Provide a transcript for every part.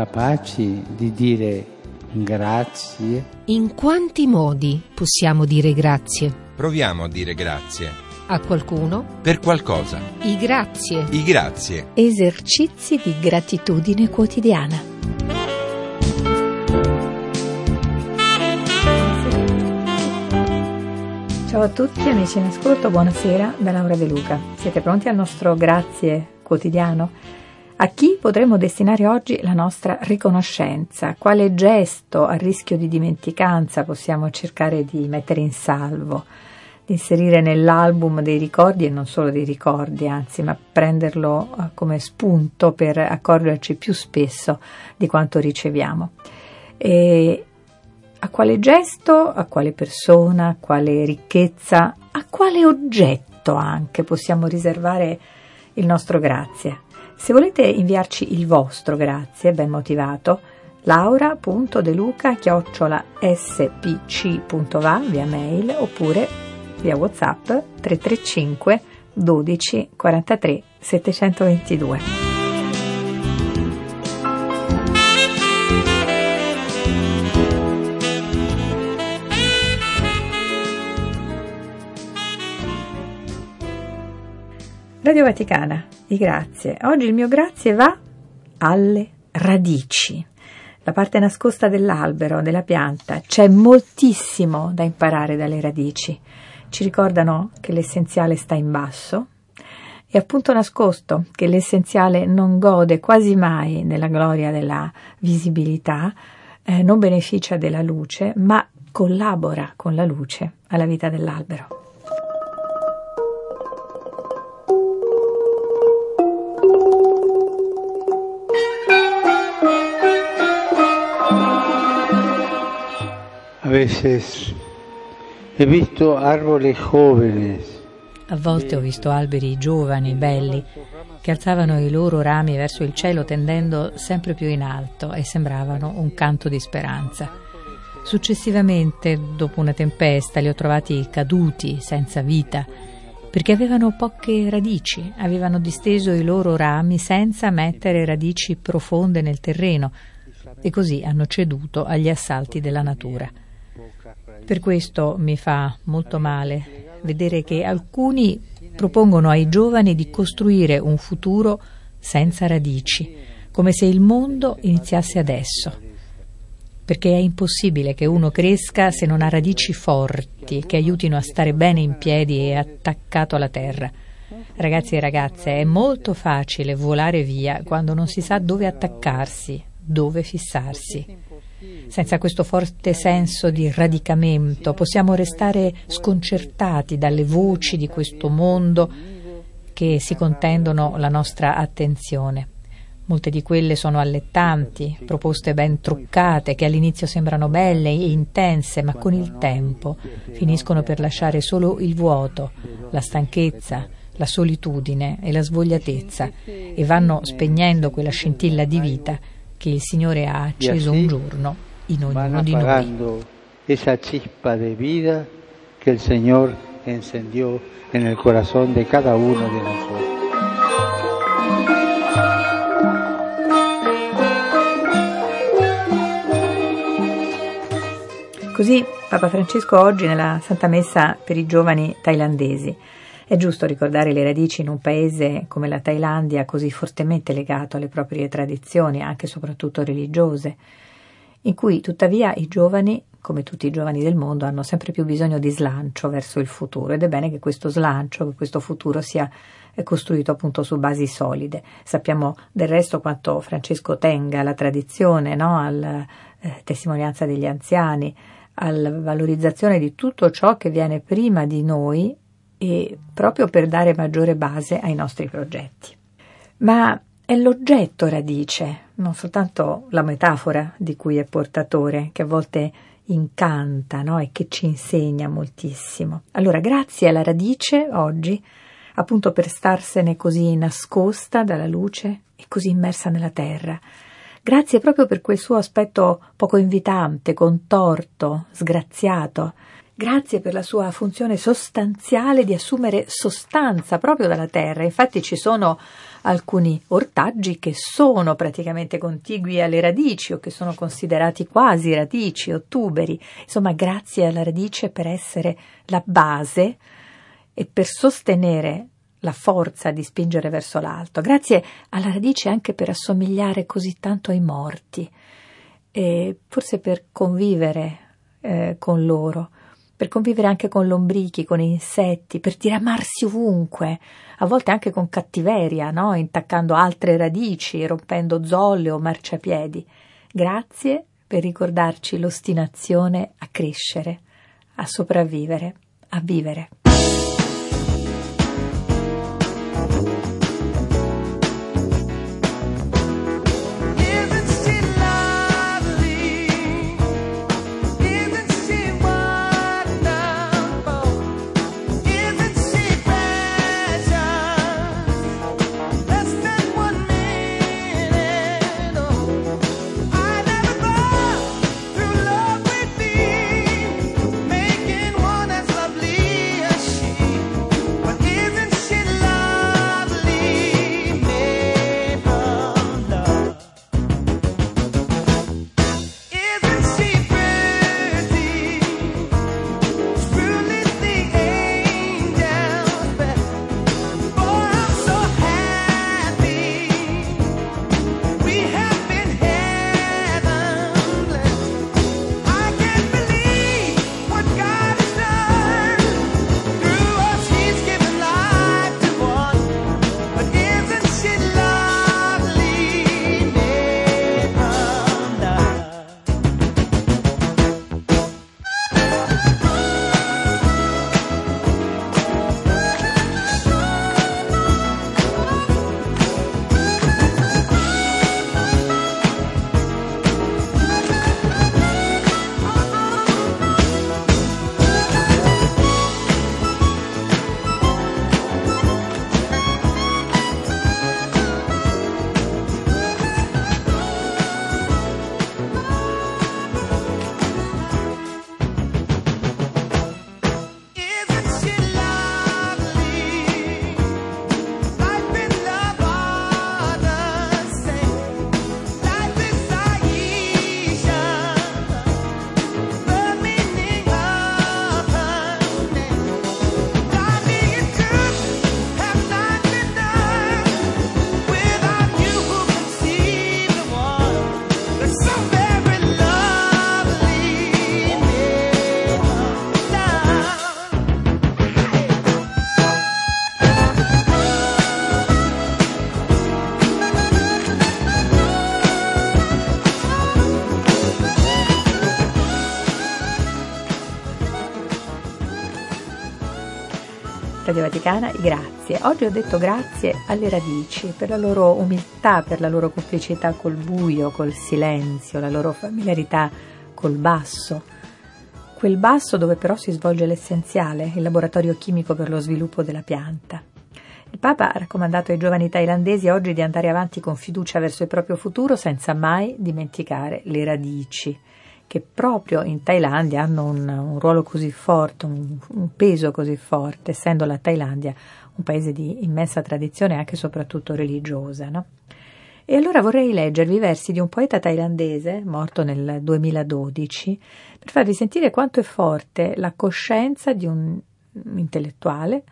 Capaci di dire grazie? In quanti modi possiamo dire grazie? Proviamo a dire grazie. A qualcuno? Per qualcosa. I grazie. I grazie. Esercizi di gratitudine quotidiana. Ciao a tutti amici in ascolto, buonasera da Laura De Luca. Siete pronti al nostro grazie quotidiano? A chi potremmo destinare oggi la nostra riconoscenza? Quale gesto a rischio di dimenticanza possiamo cercare di mettere in salvo? Di inserire nell'album dei ricordi e non solo dei ricordi, anzi, ma prenderlo eh, come spunto per accorgerci più spesso di quanto riceviamo. E a quale gesto, a quale persona, a quale ricchezza, a quale oggetto anche possiamo riservare il nostro grazie. Se volete inviarci il vostro grazie, ben motivato, laura.deluca-spc.va via mail oppure via whatsapp 335 12 43 722. Radio Vaticana, i grazie. Oggi il mio grazie va alle radici, la parte nascosta dell'albero, della pianta. C'è moltissimo da imparare dalle radici. Ci ricordano che l'essenziale sta in basso e appunto nascosto che l'essenziale non gode quasi mai della gloria della visibilità, eh, non beneficia della luce, ma collabora con la luce alla vita dell'albero. Veces he visto árboles jóvenes. A volte ho visto alberi giovani, belli, che alzavano i loro rami verso il cielo tendendo sempre più in alto e sembravano un canto di speranza. Successivamente, dopo una tempesta, li ho trovati caduti, senza vita, perché avevano poche radici, avevano disteso i loro rami senza mettere radici profonde nel terreno e così hanno ceduto agli assalti della natura. Per questo mi fa molto male vedere che alcuni propongono ai giovani di costruire un futuro senza radici, come se il mondo iniziasse adesso. Perché è impossibile che uno cresca se non ha radici forti che aiutino a stare bene in piedi e attaccato alla terra. Ragazzi e ragazze, è molto facile volare via quando non si sa dove attaccarsi, dove fissarsi. Senza questo forte senso di radicamento possiamo restare sconcertati dalle voci di questo mondo che si contendono la nostra attenzione. Molte di quelle sono allettanti, proposte ben truccate che all'inizio sembrano belle e intense, ma con il tempo finiscono per lasciare solo il vuoto, la stanchezza, la solitudine e la svogliatezza e vanno spegnendo quella scintilla di vita che il Signore ha acceso un giorno in ognuno di noi. Esa chispa de vida que el Señor encendió en el corazón de cada uno de nosotros. Così Papa Francesco oggi nella Santa Messa per i giovani thailandesi è giusto ricordare le radici in un paese come la Thailandia, così fortemente legato alle proprie tradizioni, anche e soprattutto religiose, in cui tuttavia i giovani, come tutti i giovani del mondo, hanno sempre più bisogno di slancio verso il futuro ed è bene che questo slancio, che questo futuro sia eh, costruito appunto su basi solide. Sappiamo del resto quanto Francesco tenga alla tradizione, no? alla eh, testimonianza degli anziani, alla valorizzazione di tutto ciò che viene prima di noi e proprio per dare maggiore base ai nostri progetti. Ma è l'oggetto radice, non soltanto la metafora di cui è portatore, che a volte incanta no? e che ci insegna moltissimo. Allora, grazie alla radice oggi, appunto per starsene così nascosta dalla luce e così immersa nella terra. Grazie proprio per quel suo aspetto poco invitante, contorto, sgraziato, Grazie per la sua funzione sostanziale di assumere sostanza proprio dalla terra. Infatti ci sono alcuni ortaggi che sono praticamente contigui alle radici o che sono considerati quasi radici o tuberi. Insomma, grazie alla radice per essere la base e per sostenere la forza di spingere verso l'alto. Grazie alla radice anche per assomigliare così tanto ai morti e forse per convivere eh, con loro per convivere anche con lombrichi, con insetti, per diramarsi ovunque, a volte anche con cattiveria, no? intaccando altre radici, rompendo zolle o marciapiedi. Grazie per ricordarci l'ostinazione a crescere, a sopravvivere, a vivere. Radio Vaticana, grazie. Oggi ho detto grazie alle radici per la loro umiltà, per la loro complicità col buio, col silenzio, la loro familiarità col basso. Quel basso dove però si svolge l'essenziale, il laboratorio chimico per lo sviluppo della pianta. Il Papa ha raccomandato ai giovani thailandesi oggi di andare avanti con fiducia verso il proprio futuro senza mai dimenticare le radici che proprio in Thailandia hanno un, un ruolo così forte, un, un, peso così forte, essendo la Thailandia un paese di immensa tradizione anche e soprattutto religiosa. No? E allora vorrei leggervi i versi di un poeta thailandese, morto nel 2012, per farvi sentire quanto è forte la coscienza di un intellettuale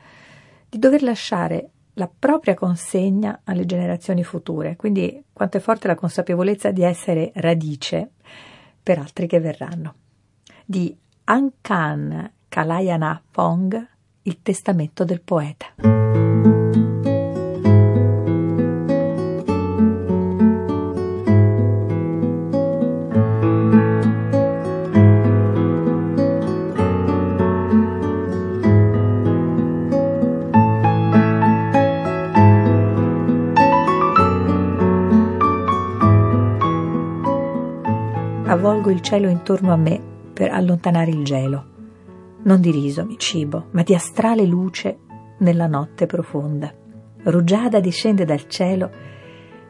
di dover lasciare la propria consegna alle generazioni future, quindi quanto è forte la consapevolezza di essere radice per altri che verranno. Di Ankan Kalayana Pong, Il testamento del poeta. Avvolgo il cielo intorno a me per allontanare il gelo. Non di riso mi cibo, ma di astrale luce nella notte profonda. Rugiada discende dal cielo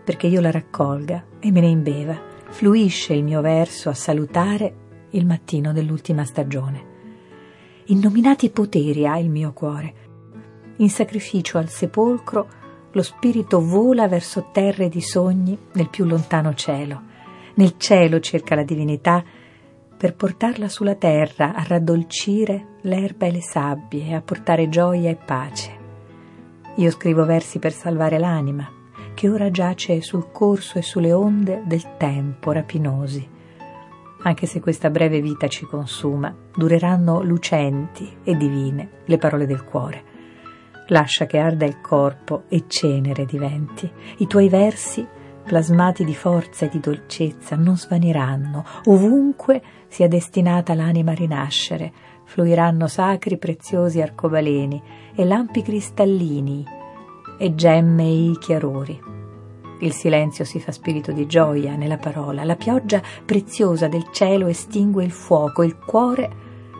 perché io la raccolga e me ne imbeva. Fluisce il mio verso a salutare il mattino dell'ultima stagione. innominati poteri ha il mio cuore. In sacrificio al sepolcro lo spirito vola verso terre di sogni nel più lontano cielo. Nel cielo cerca la divinità per portarla sulla terra a raddolcire l'erba e le sabbie a portare gioia e pace. Io scrivo versi per salvare l'anima, che ora giace sul corso e sulle onde del tempo rapinosi. Anche se questa breve vita ci consuma, dureranno lucenti e divine le parole del cuore. Lascia che arda il corpo e cenere diventi. I tuoi versi, plasmati di forza e di dolcezza, non svaniranno. Ovunque sia destinata l'anima a rinascere, fluiranno sacri preziosi arcobaleni e lampi cristallini e gemme i chiarori. Il silenzio si fa spirito di gioia nella parola, la pioggia preziosa del cielo estingue il fuoco, il cuore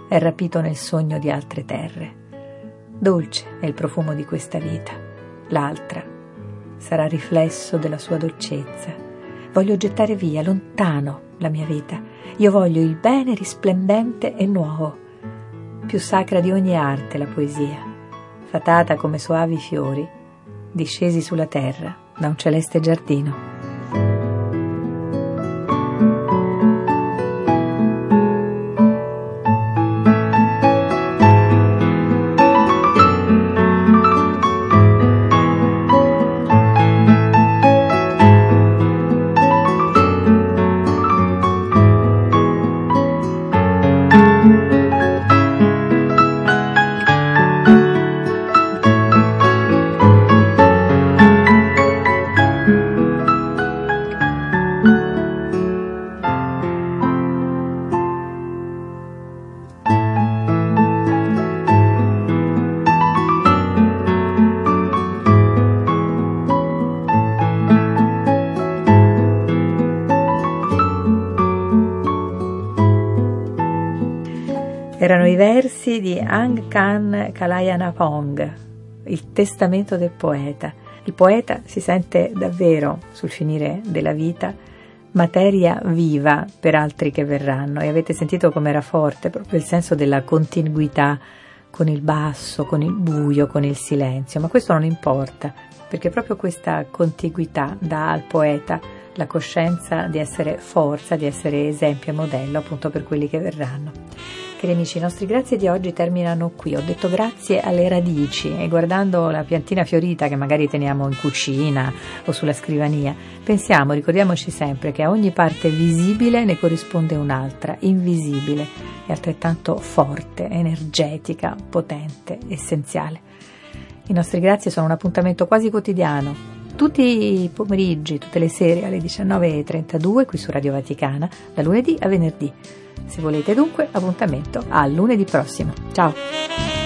è rapito nel sogno di altre terre. Dolce è il profumo di questa vita, l'altra sarà riflesso della sua dolcezza. Voglio gettare via lontano la mia vita, io voglio il bene risplendente e nuovo più sacra di ogni arte la poesia, fatata come soavi fiori, discesi sulla terra da un celeste giardino. Erano i versi di Ang Khan Kalayanapong, il testamento del poeta. Il poeta si sente davvero, sul finire della vita, materia viva per altri che verranno e avete sentito com'era forte proprio il senso della continuità con il basso, con il buio, con il silenzio, ma questo non importa, perché proprio questa contiguità dà al poeta la coscienza di essere forza, di essere esempio e modello appunto per quelli che verranno. Cari amici, i nostri grazie di oggi terminano qui. Ho detto grazie alle radici e guardando la piantina fiorita che magari teniamo in cucina o sulla scrivania, pensiamo, ricordiamoci sempre che a ogni parte visibile ne corrisponde un'altra, invisibile e altrettanto forte, energetica, potente, essenziale. I nostri grazie sono un appuntamento quasi quotidiano, tutti i pomeriggi, tutte le sere alle 19.32 qui su Radio Vaticana, da lunedì a venerdì. Se volete dunque, appuntamento a lunedì prossimo. Ciao!